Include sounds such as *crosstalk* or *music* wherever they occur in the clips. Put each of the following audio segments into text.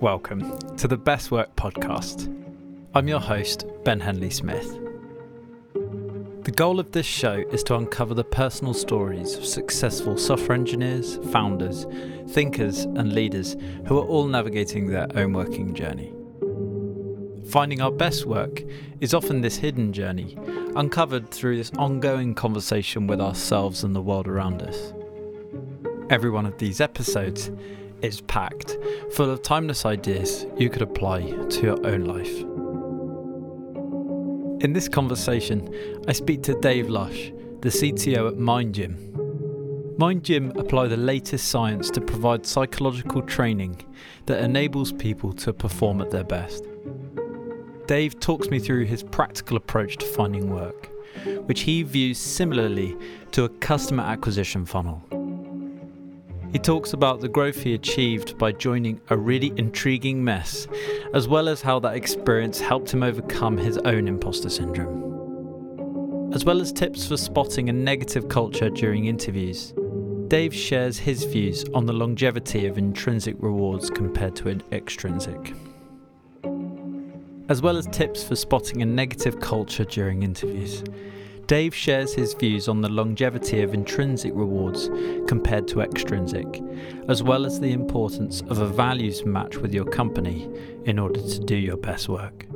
Welcome to the Best Work Podcast. I'm your host, Ben Henley Smith. The goal of this show is to uncover the personal stories of successful software engineers, founders, thinkers, and leaders who are all navigating their own working journey. Finding our best work is often this hidden journey, uncovered through this ongoing conversation with ourselves and the world around us. Every one of these episodes is packed, full of timeless ideas you could apply to your own life. In this conversation, I speak to Dave Lush, the CTO at Mind Gym. Mind Gym apply the latest science to provide psychological training that enables people to perform at their best. Dave talks me through his practical approach to finding work, which he views similarly to a customer acquisition funnel. He talks about the growth he achieved by joining a really intriguing mess, as well as how that experience helped him overcome his own imposter syndrome. As well as tips for spotting a negative culture during interviews, Dave shares his views on the longevity of intrinsic rewards compared to extrinsic as well as tips for spotting a negative culture during interviews. Dave shares his views on the longevity of intrinsic rewards compared to extrinsic, as well as the importance of a values match with your company in order to do your best work.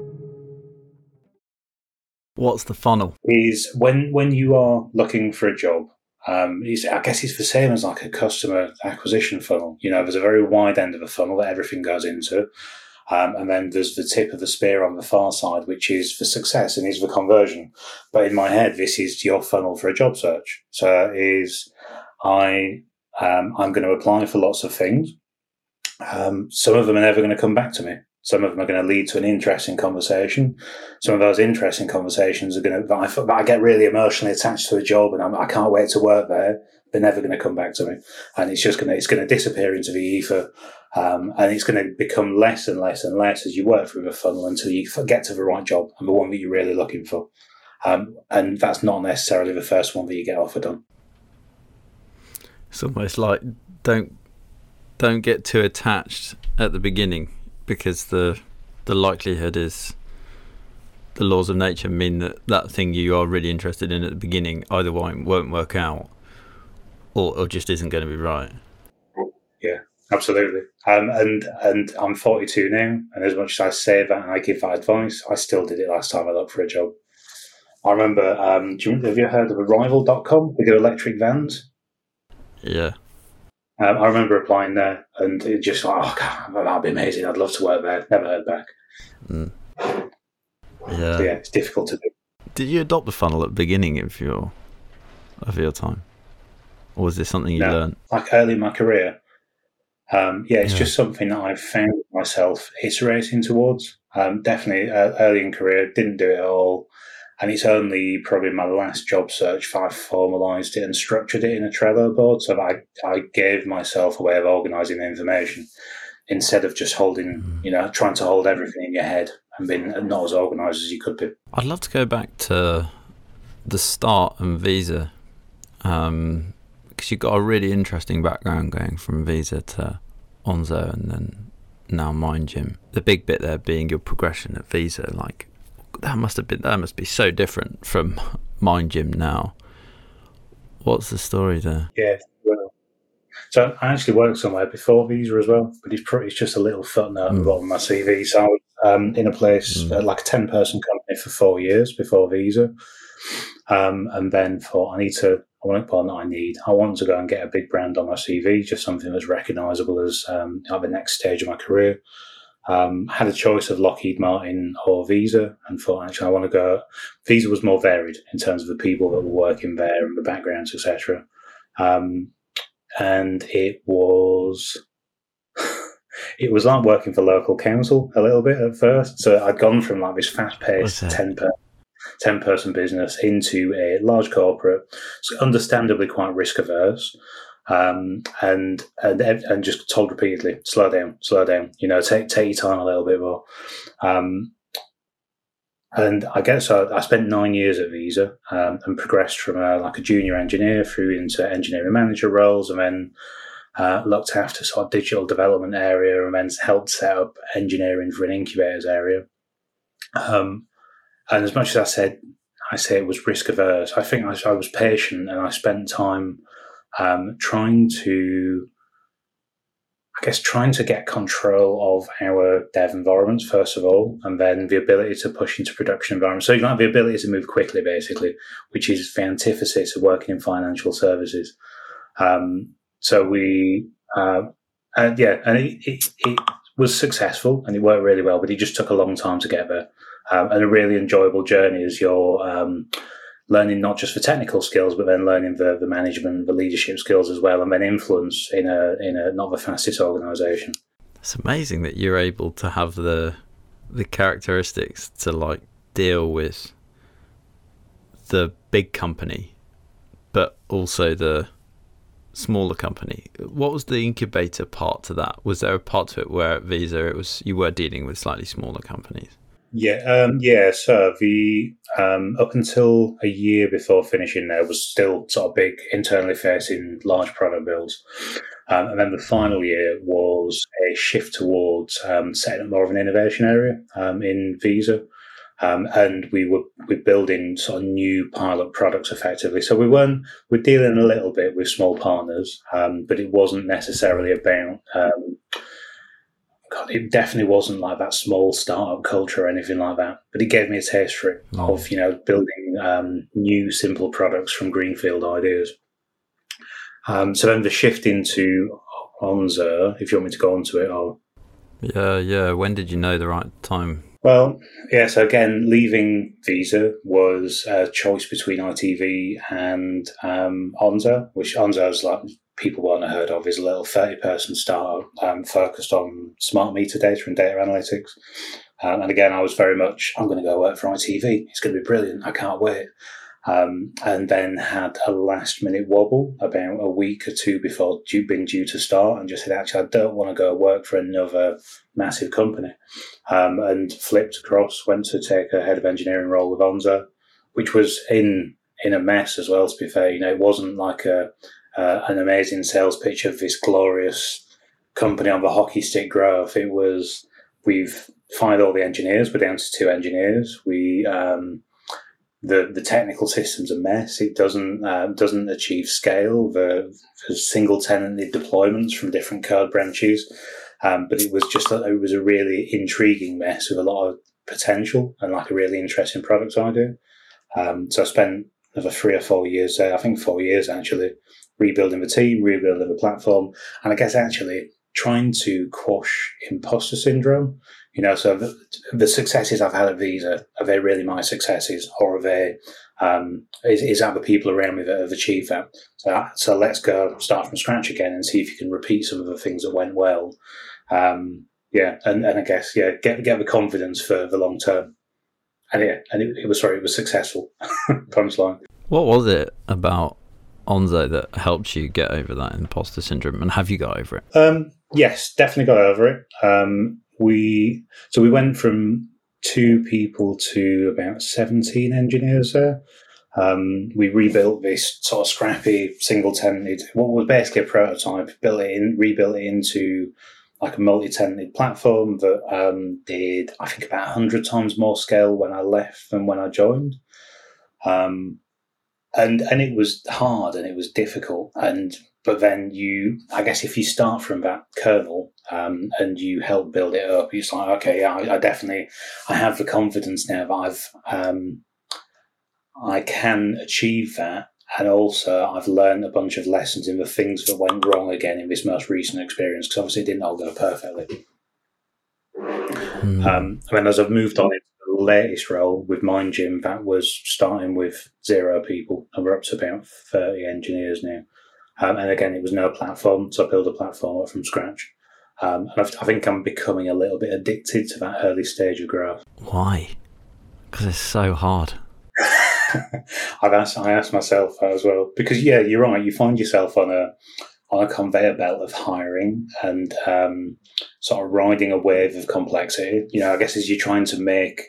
What's the funnel? Is when when you are looking for a job, um, I guess it's the same as like a customer acquisition funnel. You know, there's a very wide end of a funnel that everything goes into. Um, and then there's the tip of the spear on the far side, which is for success and is the conversion. But in my head, this is your funnel for a job search. So is I um, I'm going to apply for lots of things. Um, some of them are never going to come back to me. Some of them are going to lead to an interesting conversation. Some of those interesting conversations are going to, I, I get really emotionally attached to a job and I'm, I can not wait to work there. They're never going to come back to me. And it's just going to, it's going to disappear into the ether. Um, and it's going to become less and less and less as you work through the funnel until you get to the right job and the one that you're really looking for. Um, and that's not necessarily the first one that you get offered on. It's almost like don't don't get too attached at the beginning because the the likelihood is the laws of nature mean that that thing you are really interested in at the beginning either won't, won't work out or, or just isn't going to be right. Absolutely. Um, and and I'm 42 now, and as much as I say that and I give that advice, I still did it last time I looked for a job. I remember, um, you, have you heard of Arrival.com? They do electric vans. Yeah. Um, I remember applying there, and it just like, oh god, that'd be amazing. I'd love to work there. Never heard back. Mm. Yeah, so, yeah, it's difficult to do. Did you adopt the funnel at the beginning of your of your time, or was this something you no, learned like early in my career? Um, yeah, it's yeah. just something that I've found myself iterating towards. Um, definitely uh, early in career, didn't do it all. And it's only probably my last job search that I formalised it and structured it in a Trello board. So I, I gave myself a way of organising the information instead of just holding, mm. you know, trying to hold everything in your head and being not as organised as you could be. I'd love to go back to the start and Visa because you've got a really interesting background going from Visa to Onzo and then now Mind Gym. The big bit there being your progression at Visa, like that must have been that must be so different from *laughs* Mind Gym now. What's the story there? Yeah, well, so I actually worked somewhere before Visa as well, but it's pretty. It's just a little footnote mm. at the hmm. bottom of my CV. So I was um, in a place mm. uh, like a ten-person company for four years before Visa, um, and then thought I need to. I want to, well, I need. I want to go and get a big brand on my CV, just something that's recognisable as um, like the next stage of my career. Um, had a choice of Lockheed Martin or Visa and thought, actually, I want to go. Visa was more varied in terms of the people that were working there and the backgrounds, etc. Um, and it was. *laughs* it was like working for local council a little bit at first. So I'd gone from like this fast paced 10 per, 10 person business into a large corporate, so understandably quite risk averse um, and and and just told repeatedly, slow down, slow down. You know, take take your time a little bit more. Um, and I guess I, I, spent nine years at Visa um, and progressed from a, like a junior engineer through into engineering manager roles, and then uh, looked after sort of digital development area and then helped set up engineering for an incubators area. Um, and as much as I said, I say it was risk averse, I think I, I was patient and I spent time um, trying to I guess trying to get control of our dev environments first of all, and then the ability to push into production environments. So you have the ability to move quickly, basically, which is the antithesis of working in financial services. Um, so we, uh, and yeah, and it, it, it, was successful and it worked really well, but it just took a long time to get there, um, and a really enjoyable journey as you're um, learning not just the technical skills, but then learning the, the management, the leadership skills as well, and then influence in a in a not the fastest organisation. It's amazing that you're able to have the the characteristics to like deal with the big company, but also the smaller company. What was the incubator part to that? Was there a part to it where at Visa it was you were dealing with slightly smaller companies? Yeah, um, yeah. So the um, up until a year before finishing there was still sort of big internally facing large product builds, um, and then the final year was a shift towards um, setting up more of an innovation area um, in Visa. Um, and we were we building sort of new pilot products effectively. So we weren't we're dealing a little bit with small partners, um, but it wasn't necessarily about God, it definitely wasn't like that small startup culture or anything like that. But it gave me a taste for it oh. of you know building um, new simple products from greenfield ideas. Um, so then the shift into Onzo, if you want me to go on to it, I'll. Yeah, yeah. When did you know the right time? Well, yeah. So again, leaving Visa was a choice between ITV and um, Onzo, which Onzo was like people won't have heard of is a little 30 person startup um, focused on smart meter data and data analytics. Um, and again, I was very much, I'm going to go work for ITV. It's going to be brilliant. I can't wait. Um, and then had a last minute wobble about a week or two before due, being due to start and just said, actually, I don't want to go work for another massive company. Um, and flipped across, went to take a head of engineering role with Onzo, which was in in a mess as well, to be fair. You know, it wasn't like a, uh, an amazing sales pitch of this glorious company on the hockey stick growth. It was we've fired all the engineers. We're down to two engineers. We um, the the technical system's a mess. It doesn't uh, doesn't achieve scale. The, the single tenanted deployments from different code branches. Um, but it was just a, it was a really intriguing mess with a lot of potential and like a really interesting product idea. Um, so I spent another three or four years there. I think four years actually rebuilding the team, rebuilding the platform, and I guess actually trying to quash imposter syndrome. You know, so the, the successes I've had at Visa are they really my successes, or are they um, is, is other people around me that have achieved that? So, so let's go start from scratch again and see if you can repeat some of the things that went well. Um, yeah, and, and I guess yeah, get get the confidence for the long term. And yeah, and it, it was sorry, it was successful. *laughs* Punchline. What was it about Onzo that helped you get over that imposter syndrome, and have you got over it? Um, yes, definitely got over it. Um, we so we went from two people to about seventeen engineers there. Um, we rebuilt this sort of scrappy single tenanted, what was basically a prototype, built it in, rebuilt it into like a multi-tenanted platform that um, did I think about hundred times more scale when I left than when I joined. Um, and and it was hard and it was difficult. And but then you i guess if you start from that kernel um, and you help build it up it's like okay I, I definitely i have the confidence now that i've um, i can achieve that. And also i've learned a bunch of lessons in the things that went wrong again in this most recent experience because obviously it didn't all go perfectly. Mm. um, and then as i've moved on latest role with Mind Gym, that was starting with zero people, and we're up to about 30 engineers now. Um, and again, it was no platform, so I built a platform from scratch. Um, and I've, i think I'm becoming a little bit addicted to that early stage of growth. Why? Because it's so hard. *laughs* I've asked, I asked myself that as well because yeah, you're right. You find yourself on a on a conveyor belt of hiring and um, sort of riding a wave of complexity. You know, I guess as you're trying to make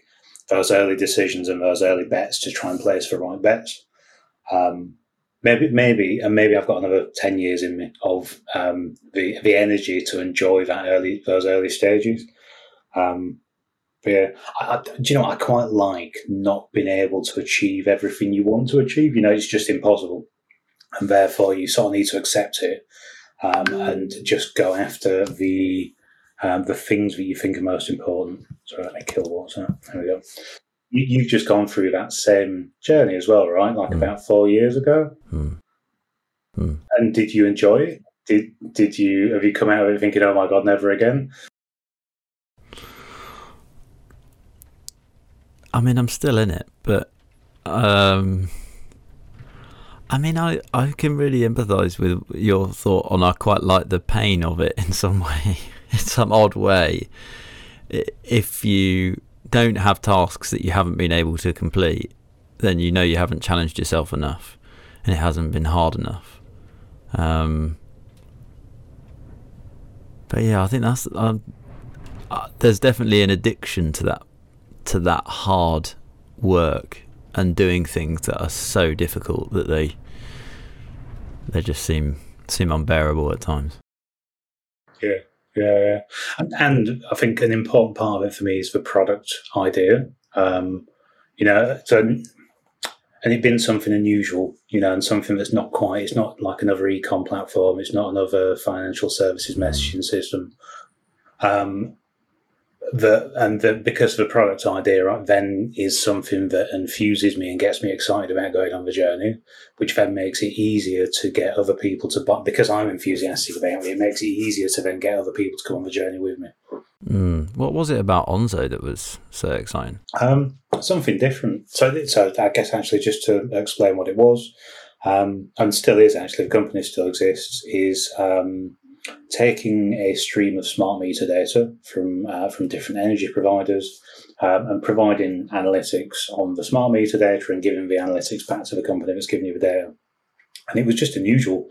those early decisions and those early bets to try and place the right bets. Um, maybe, maybe, and maybe I've got another ten years in me of um, the the energy to enjoy that early those early stages. Um, but yeah, I, I, do you know? I quite like not being able to achieve everything you want to achieve. You know, it's just impossible, and therefore you sort of need to accept it um, and just go after the um, the things that you think are most important. Sorry, let me kill water. There we go. You, have just gone through that same journey as well, right? Like mm. about four years ago. Mm. Mm. And did you enjoy it? Did did you have you come out of it thinking, "Oh my god, never again"? I mean, I'm still in it, but um, I mean, I, I can really empathise with your thought on I quite like the pain of it in some *laughs* way, in *laughs* some odd way. If you don't have tasks that you haven't been able to complete, then you know you haven't challenged yourself enough and it hasn't been hard enough. Um, but yeah, I think that's uh, uh, there's definitely an addiction to that to that hard work and doing things that are so difficult that they they just seem seem unbearable at times. Yeah, yeah, yeah. And, and I think an important part of it for me is the product idea. Um, you know, so and it being something unusual, you know, and something that's not quite. It's not like another ecom platform. It's not another financial services mm. messaging system. Um, that and that because the product idea right, then is something that infuses me and gets me excited about going on the journey, which then makes it easier to get other people to buy because I'm enthusiastic about it. It makes it easier to then get other people to come on the journey with me. Mm. What was it about Onzo that was so exciting? Um, something different. So, so I guess actually just to explain what it was, um, and still is actually the company still exists is. Um, taking a stream of smart meter data from uh, from different energy providers um, and providing analytics on the smart meter data and giving the analytics back to the company that's giving you the data. And it was just unusual.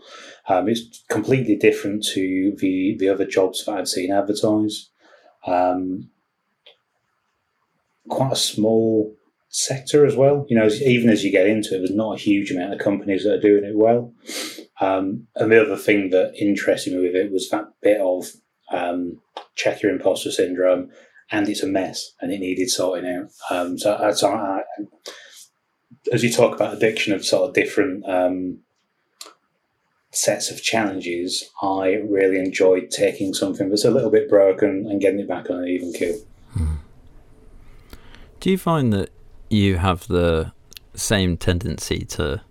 Um, it's completely different to the the other jobs that I'd seen advertised. Um, quite a small sector as well. You know, even as you get into it, there's not a huge amount of companies that are doing it well. Um, and the other thing that interested me with it was that bit of um, check your imposter syndrome, and it's a mess, and it needed sorting out. Um, so, so I, as you talk about addiction of sort of different um, sets of challenges, I really enjoyed taking something that's a little bit broken and getting it back on an even keel. Hmm. Do you find that you have the same tendency to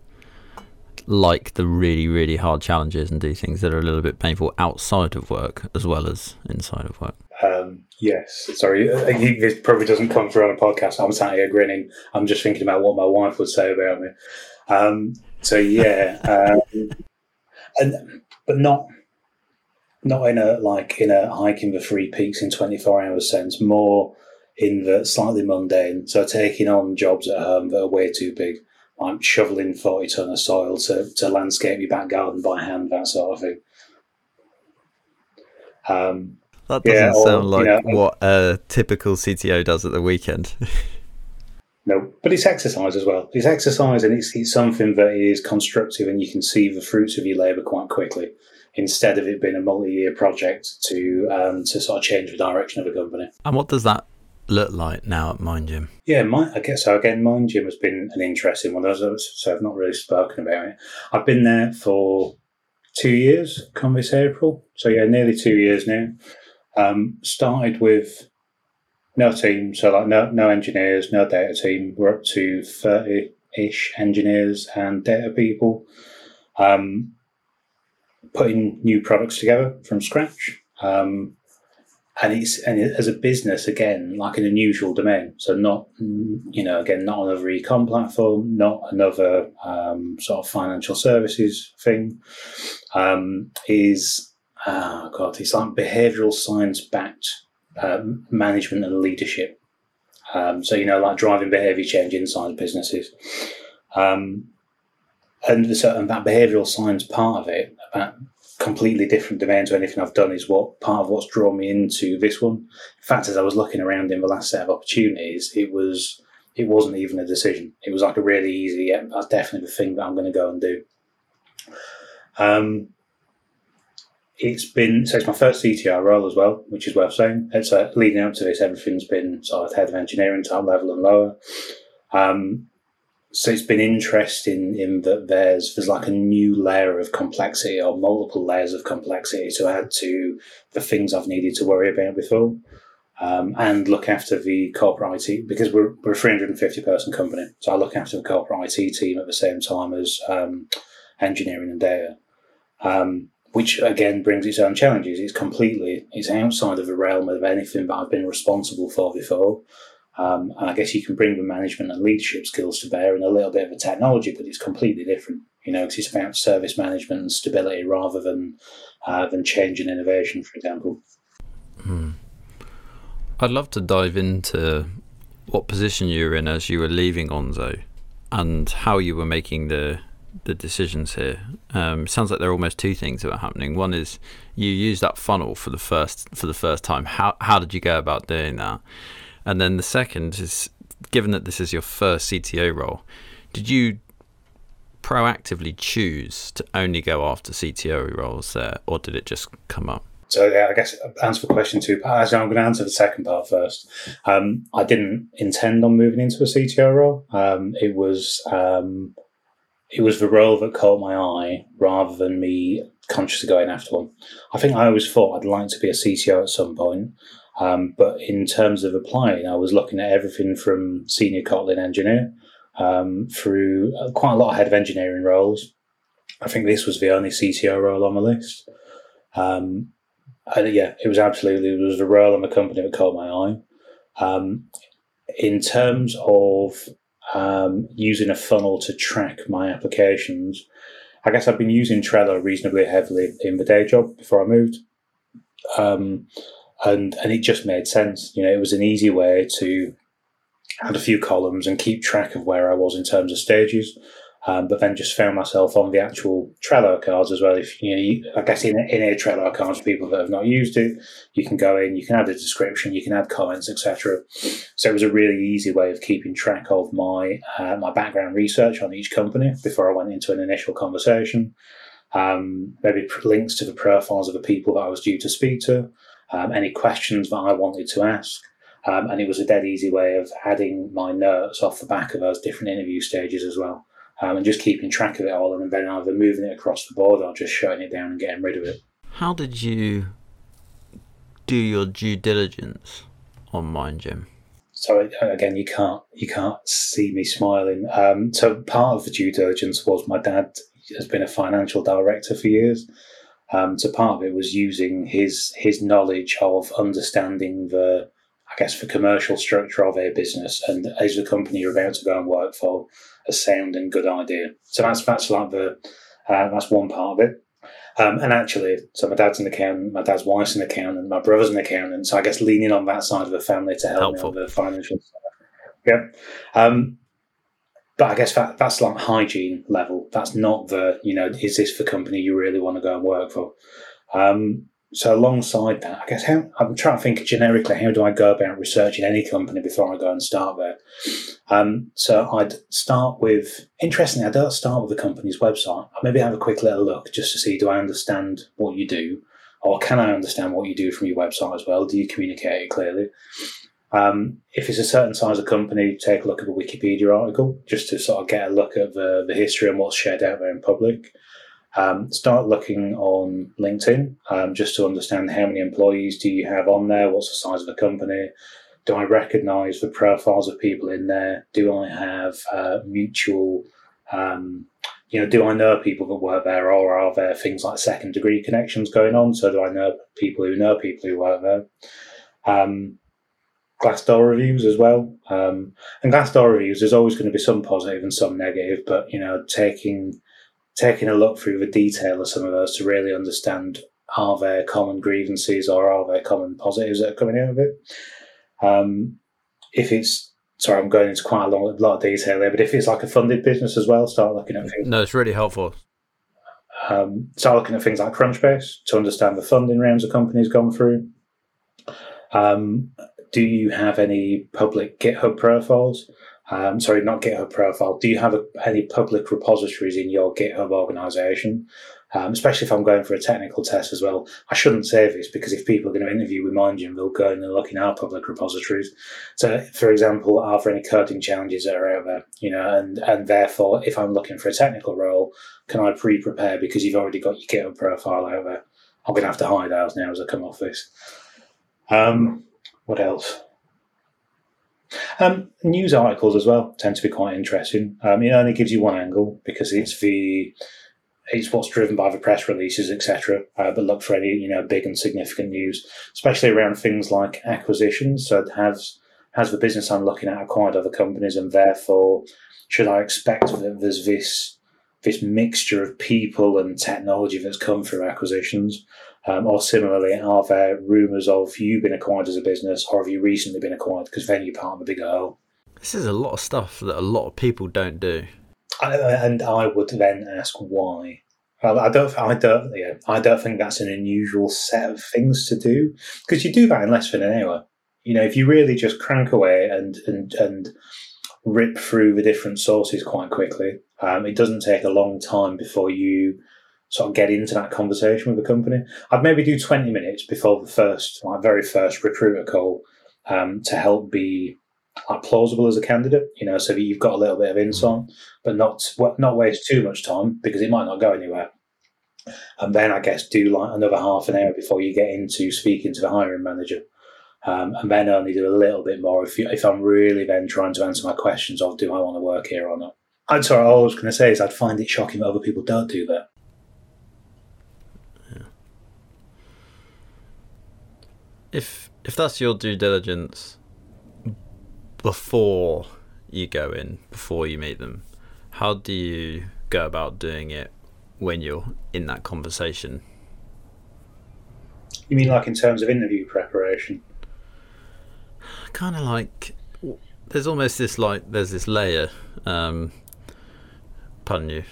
like the really, really hard challenges and do things that are a little bit painful outside of work as well as inside of work? Um, yes. Sorry, this probably doesn't come through on a podcast. I'm sat here grinning. I'm just thinking about what my wife would say about me. Um, so yeah, *laughs* um, and but not not in a like in a hiking the three peaks in 24 hours sense. More in the slightly mundane. So taking on jobs at home that are way too big I'm shoveling 40 ton of soil to, to landscape your back garden by hand, that sort of thing. Um, that doesn't yeah, sound or, like you know, what a typical CTO does at the weekend. *laughs* no, but it's exercise as well. It's exercise and it's, it's something that is constructive and you can see the fruits of your labour quite quickly instead of it being a multi-year project to um, to sort of change the direction of a company. And what does that look like now at Mind Gym? Yeah, my, I guess so. Again, Mind Gym has been an interesting one. So I've not really spoken about it. I've been there for two years, come this April. So yeah, nearly two years now. Um, started with no team, so like no no engineers, no data team. We're up to thirty ish engineers and data people. Um, putting new products together from scratch. Um, and it's and as a business again like an unusual domain. So not you know again not another ecom platform not another um, sort of financial services thing um, is oh god it's like behavioral science backed um, management and leadership. Um, so you know like driving behavior change inside businesses. Um, and so and that behavioral science part of it about completely different domain to anything I've done is what part of what's drawn me into this one. In fact, as I was looking around in the last set of opportunities, it was it wasn't even a decision. It was like a really easy, yeah, that's definitely the thing that I'm going to go and do. Um, it's been so it's my first CTO role as well, which is worth saying. It's uh, leading up to this, everything's been sort of head of engineering type level and lower. Um, so it's been interesting in that there's there's like a new layer of complexity or multiple layers of complexity to add to the things I've needed to worry about before. Um, and look after the corporate IT because we're, we're a 350 person company. So I look after the corporate IT team at the same time as um, engineering and data. Um, which again brings its own challenges. It's completely it's outside of the realm of anything that I've been responsible for before. Um, and I guess you can bring the management and leadership skills to bear and a little bit of a technology, but it's completely different. You know, because it's about service management and stability rather than uh, than change and innovation, for example. Hmm. I'd love to dive into what position you were in as you were leaving Onzo and how you were making the the decisions here. Um, sounds like there are almost two things that are happening. One is you use that funnel for the first for the first time. How how did you go about doing that? And then the second is given that this is your first CTO role, did you proactively choose to only go after CTO roles there, or did it just come up? So yeah, I guess answer the question two parts. I'm going to answer the second part first. Um, I didn't intend on moving into a CTO role. Um, it was um, it was the role that caught my eye rather than me consciously going after one. I think I always thought I'd like to be a CTO at some point. Um, but in terms of applying, I was looking at everything from senior Kotlin engineer um, through uh, quite a lot of head of engineering roles. I think this was the only CTO role on the list. Um, and yeah, it was absolutely it was the role in the company that caught my eye. Um, in terms of um, using a funnel to track my applications. I guess I've been using Trello reasonably heavily in the day job before I moved. And, and it just made sense. You know, it was an easy way to add a few columns and keep track of where I was in terms of stages. Um, but then just found myself on the actual Trello cards as well. If you know, you, I guess in in a Trello cards for people that have not used it, you can go in, you can add a description, you can add comments, etc. So it was a really easy way of keeping track of my uh, my background research on each company before I went into an initial conversation. Um, maybe links to the profiles of the people that I was due to speak to, um, any questions that I wanted to ask. Um, and it was a dead easy way of adding my notes off the back of those different interview stages as well um, and just keeping track of it all and then either moving it across the board or just shutting it down and getting rid of it. How did you do your due diligence on Mind Gym? So again, you can't you can't see me smiling. Um, so part of the due diligence was my dad has been a financial director for years. Um, so part of it was using his his knowledge of understanding the I guess the commercial structure of a business and as the company you're about to go and work for, a sound and good idea. So that's that's like the uh, that's one part of it. Um, and actually, so my dad's an accountant, my dad's wife's an accountant, my brother's an accountant. So I guess leaning on that side of the family to help Helpful. me on the financial side. Yeah. Um, but I guess that that's like hygiene level. That's not the you know is this the company you really want to go and work for? Um, so alongside that, I guess how I'm trying to think generically, how do I go about researching any company before I go and start there? Um, so I'd start with, interestingly, I don't start with the company's website. I maybe have a quick little look just to see, do I understand what you do? Or can I understand what you do from your website as well? Do you communicate it clearly? Um, if it's a certain size of company, take a look at the Wikipedia article just to sort of get a look at the, the history and what's shared out there in public. Um, start looking on LinkedIn um, just to understand how many employees do you have on there, what's the size of the company, do I recognize the profiles of people in there, do I have uh, mutual, um, you know, do I know people that work there, or are there things like second degree connections going on? So do I know people who know people who work there? Um, Glassdoor reviews as well. Um, and Glassdoor reviews, there's always going to be some positive and some negative, but you know, taking taking a look through the detail of some of those to really understand are there common grievances or are there common positives that are coming out of it. Um, if it's sorry, I'm going into quite a, long, lot of detail there, but if it's like a funded business as well, start looking at things. No, it's really helpful. Um, start looking at things like Crunchbase to understand the funding rounds a company's gone through. Um, do you have any public GitHub profiles? Um, sorry, not GitHub profile. Do you have a, any public repositories in your GitHub organization? Um, especially if I'm going for a technical test as well. I shouldn't say this because if people are going to interview with MindGym, they'll go and look in our public repositories. So, for example, are there any coding challenges that are out there? You know, and and therefore, if I'm looking for a technical role, can I pre-prepare because you've already got your GitHub profile out there? I'm going to have to hide ours now as I come off this. Um, what else? Um, news articles as well tend to be quite interesting. Um, it only gives you one angle because it's the it's what's driven by the press releases, etc. Uh, but look for any you know big and significant news, especially around things like acquisitions. So has has the business I'm looking at acquired other companies, and therefore should I expect that there's this this mixture of people and technology that's come through acquisitions? Um, or similarly, are there rumours of you being acquired as a business, or have you recently been acquired? Because then you're part of a bigger whole. This is a lot of stuff that a lot of people don't do. I, and I would then ask why. I don't, I don't, yeah, I don't think that's an unusual set of things to do because you do that in less than an hour. You know, if you really just crank away and and and rip through the different sources quite quickly, um, it doesn't take a long time before you sort of get into that conversation with the company. I'd maybe do 20 minutes before the first, my very first recruiter call um, to help be like plausible as a candidate, you know, so that you've got a little bit of insight, but not not waste too much time because it might not go anywhere. And then I guess do like another half an hour before you get into speaking to the hiring manager. Um, and then only do a little bit more if, you, if I'm really then trying to answer my questions of do I want to work here or not. I'm sorry, all I was going to say is I'd find it shocking that other people don't do that. If if that's your due diligence before you go in, before you meet them, how do you go about doing it when you're in that conversation? You mean like in terms of interview preparation? Kind of like there's almost this like there's this layer. Um, pardon you.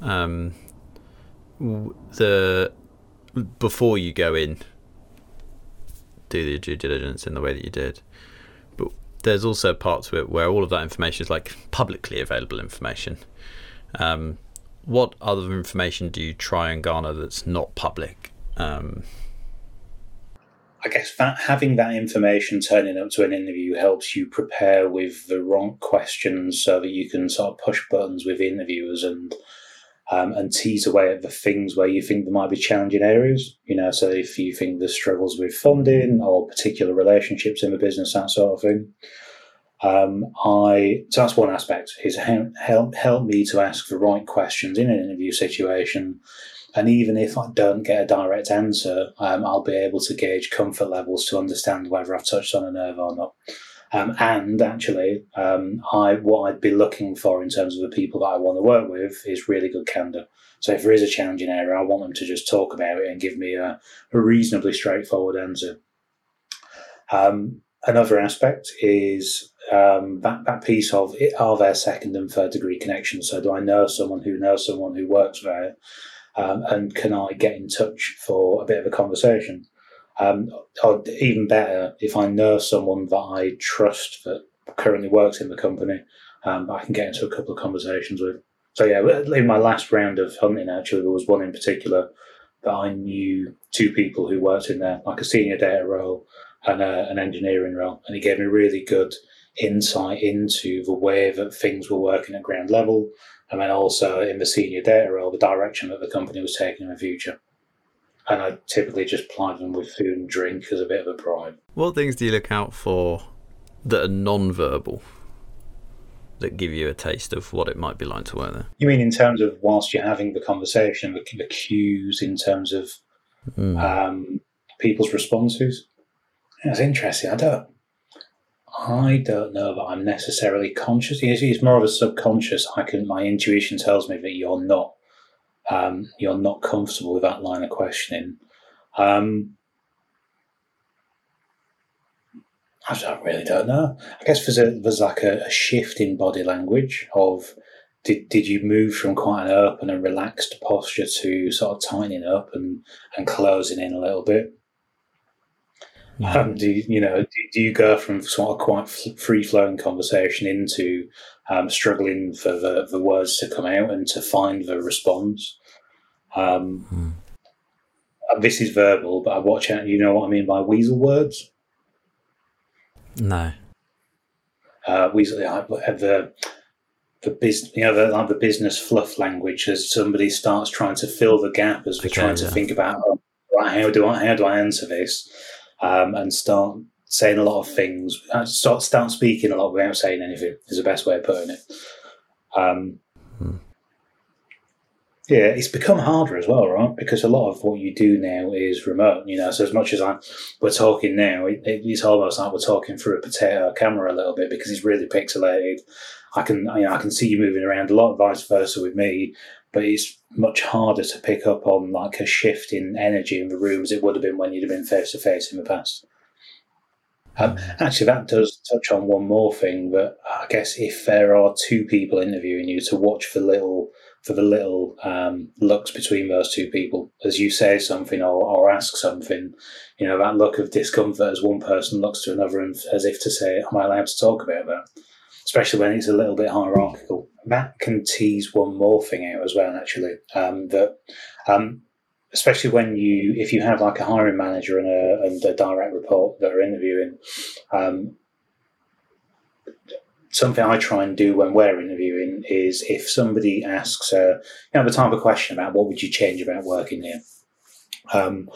Um, the before you go in do the due diligence in the way that you did. But there's also parts of it where all of that information is like publicly available information. Um, what other information do you try and garner that's not public? Um, I guess that having that information turning up to an interview helps you prepare with the wrong questions so that you can sort of push buttons with interviewers and um, and tease away at the things where you think there might be challenging areas. You know, so if you think there's struggles with funding or particular relationships in the business, that sort of thing. Um, I so that's one aspect is help help me to ask the right questions in an interview situation, and even if I don't get a direct answer, um, I'll be able to gauge comfort levels to understand whether I've touched on a nerve or not. Um, and actually, um, I what I'd be looking for in terms of the people that I want to work with is really good candor. So if there is a challenging area, I want them to just talk about it and give me a, a reasonably straightforward answer. Um, another aspect is um, that, that piece of it, are there second and third degree connections? So do I know someone who knows someone who works there? Um, and can I get in touch for a bit of a conversation? Um, or even better, if I know someone that I trust that currently works in the company, um, I can get into a couple of conversations with. So yeah, in my last round of hunting, actually, there was one in particular that I knew two people who worked in there, like a senior data role and a, an engineering role, and he gave me really good insight into the way that things were working at ground level, and then also in the senior data role, the direction that the company was taking in the future and I typically just ply them with food and drink as a bit of a bribe. What things do you look out for that are non-verbal that give you a taste of what it might be like to work there? You mean in terms of whilst you're having the conversation, the, the cues in terms of mm. um, people's responses? That's interesting. I don't. I don't know that I'm necessarily conscious. It's more of a subconscious. I can. My intuition tells me that you're not um, you're not comfortable with that line of questioning. Um, I don't, really don't know. I guess there's a there's like a, a, shift in body language of did did you move from quite an open and relaxed posture to sort of tightening up and and closing in a little bit. Um, do you, you know? Do, do, you go from sort of quite free flowing conversation into um, struggling for the, the words to come out and to find the response? Um, mm. This is verbal, but I watch out. You know what I mean by weasel words? No. Uh, weasel. The the business, you know, the, like the business fluff language as somebody starts trying to fill the gap as we're okay, trying to think about right, how do I how do I answer this, um, and start saying a lot of things, uh, start start speaking a lot without saying anything is the best way of putting it. Um, hmm. Yeah, it's become harder as well, right? Because a lot of what you do now is remote. You know, so as much as I we're talking now, it, it's almost like we're talking through a potato camera a little bit because it's really pixelated. I can you know, I can see you moving around a lot, vice versa with me, but it's much harder to pick up on like a shift in energy in the room as it would have been when you'd have been face to face in the past. Um, actually, that does touch on one more thing. That I guess if there are two people interviewing you, to watch for little for the little um, looks between those two people as you say something or, or ask something. You know that look of discomfort as one person looks to another and as if to say, "Am I allowed to talk about that?" Especially when it's a little bit hierarchical. That can tease one more thing out as well, actually. Um, that um, especially when you, if you have like a hiring manager and a, and a direct report that are interviewing, um, something I try and do when we're interviewing is if somebody asks, uh, you know, the type of question about what would you change about working here, um,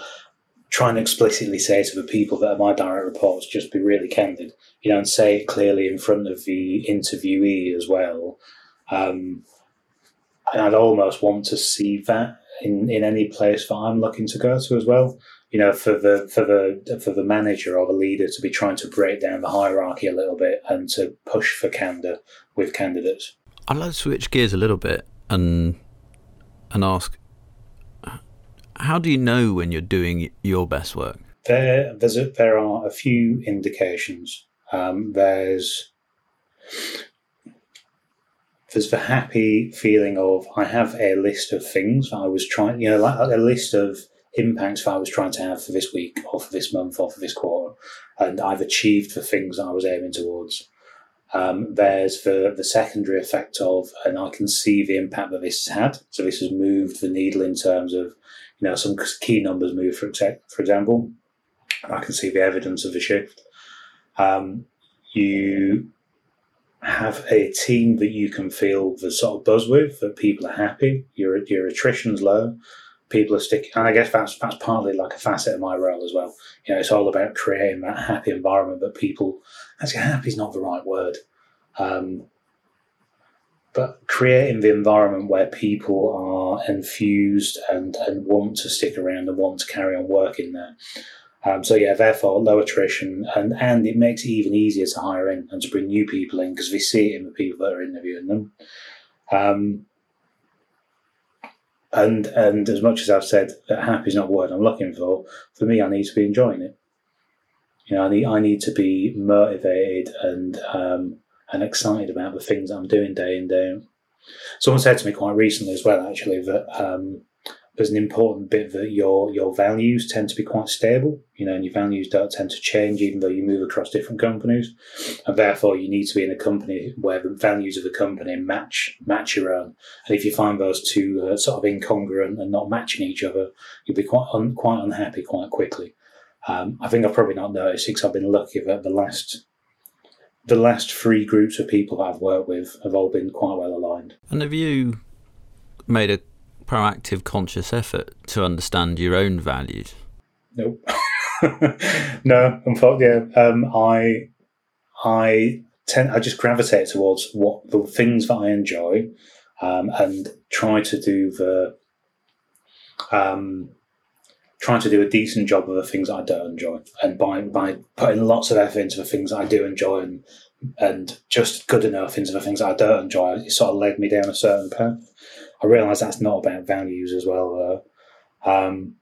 try and explicitly say to the people that are my direct reports, just be really candid, you know, and say it clearly in front of the interviewee as well. Um, and I'd almost want to see that in, in any place that I'm looking to go to as well. You know, for the for the for the manager or the leader to be trying to break down the hierarchy a little bit and to push for candor with candidates. I'd like to switch gears a little bit and and ask how do you know when you're doing your best work? There, a, there are a few indications. Um, there's there's the happy feeling of I have a list of things I was trying, you know, like a list of impacts I was trying to have for this week or for this month or for this quarter, and I've achieved the things I was aiming towards. Um, there's the, the secondary effect of, and I can see the impact that this has had. So this has moved the needle in terms of you know, some key numbers move, for, for example. I can see the evidence of the shift. Um, you have a team that you can feel the sort of buzz with, that people are happy, your, your attrition's low, people are sticking. And I guess that's, that's partly like a facet of my role as well. You know, it's all about creating that happy environment that people, actually, happy is not the right word. Um, but creating the environment where people are infused and, and want to stick around and want to carry on working there. Um, so yeah, therefore low attrition and and it makes it even easier to hire in and to bring new people in because we see it in the people that are interviewing them. Um, and and as much as I've said that happy is not the word I'm looking for, for me I need to be enjoying it. You know, I need I need to be motivated and um, and excited about the things I'm doing day in day out. Someone said to me quite recently as well, actually, that um, there's an important bit that your your values tend to be quite stable. You know, and your values don't tend to change even though you move across different companies, and therefore you need to be in a company where the values of the company match match your own. And if you find those two uh, sort of incongruent and not matching each other, you'll be quite un- quite unhappy quite quickly. Um, I think I've probably not noticed because I've been lucky that the last the last three groups of people I've worked with have all been quite well aligned. And have you made a proactive, conscious effort to understand your own values? Nope. *laughs* no, unfortunately, yeah. Um, I, I tend, I just gravitate towards what the things that I enjoy, um, and try to do the, um, trying to do a decent job of the things I don't enjoy, and by by putting lots of effort into the things I do enjoy, and and just good enough into the things I don't enjoy, it sort of led me down a certain path. I realise that's not about values as well. Um,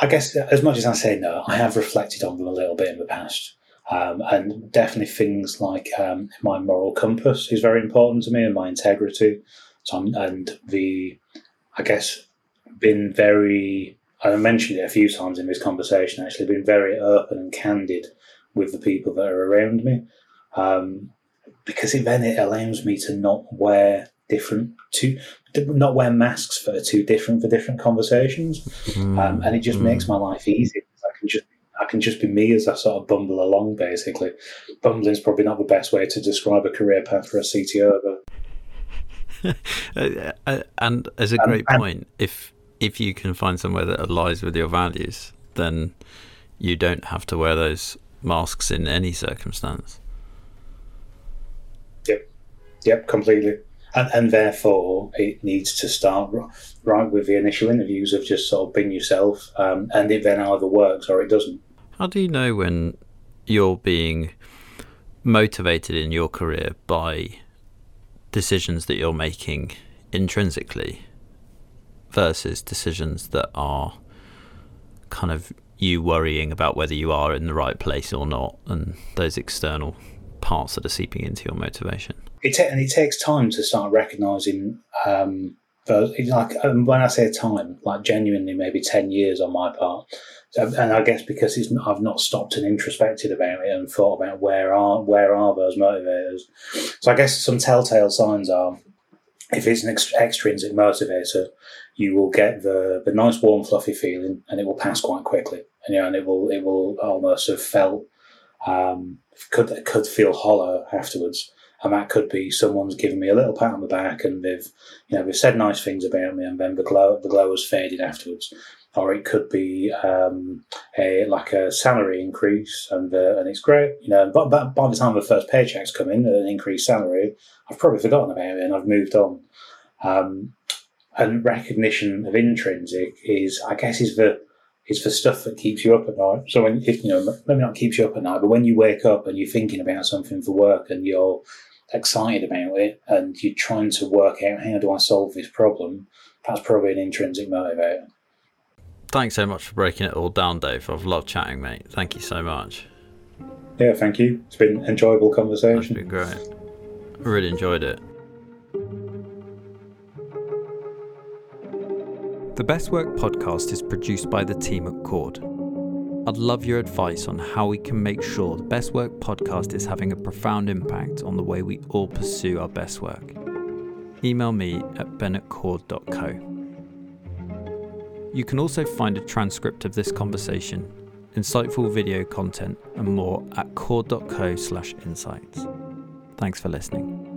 I guess as much as I say no, I have reflected on them a little bit in the past. Um, and definitely things like um, my moral compass is very important to me and my integrity. So I'm, and the, I guess, been very I mentioned it a few times in this conversation. Actually, been very open and candid with the people that are around me, um, because it, then it allows me to not wear different to not wear masks that are too different for different conversations, mm. um, and it just mm. makes my life easy. I can just I can just be me as I sort of bumble along. Basically, bumbling is probably not the best way to describe a career path for a CTO, but. *laughs* and as a great and, point, if if you can find somewhere that aligns with your values, then you don't have to wear those masks in any circumstance. Yep, yep, completely. And, and therefore, it needs to start right with the initial interviews of just sort of being yourself, um, and it then either works or it doesn't. How do you know when you're being motivated in your career by decisions that you're making intrinsically versus decisions that are kind of you worrying about whether you are in the right place or not, and those external parts that are seeping into your motivation. It and it takes time to start recognizing. Um, like um, when I say time, like genuinely, maybe ten years on my part, and I guess because it's, I've not stopped and introspected about it and thought about where are where are those motivators. So I guess some telltale signs are if it's an ext- extrinsic motivator, you will get the, the nice warm fluffy feeling and it will pass quite quickly. And, know, and it will it will almost have felt um, could could feel hollow afterwards. And that could be someone's given me a little pat on the back and they've you know they've said nice things about me and then the glow the glow has faded afterwards. Or it could be um, a like a salary increase and uh, and it's great you know but, but by the time the first paychecks come in an increased salary I've probably forgotten about it and I've moved on. Um, and recognition of intrinsic is, I guess, is the is the stuff that keeps you up at night. So when if you know maybe not keeps you up at night, but when you wake up and you're thinking about something for work and you're excited about it and you're trying to work out how do I solve this problem, that's probably an intrinsic motivator. Thanks so much for breaking it all down, Dave. I've loved chatting, mate. Thank you so much. Yeah, thank you. It's been an enjoyable conversation. It's been great. I really enjoyed it. The Best Work podcast is produced by the team at Cord. I'd love your advice on how we can make sure the Best Work podcast is having a profound impact on the way we all pursue our best work. Email me at ben@cord.co. You can also find a transcript of this conversation, insightful video content, and more at cord.co/insights. Thanks for listening.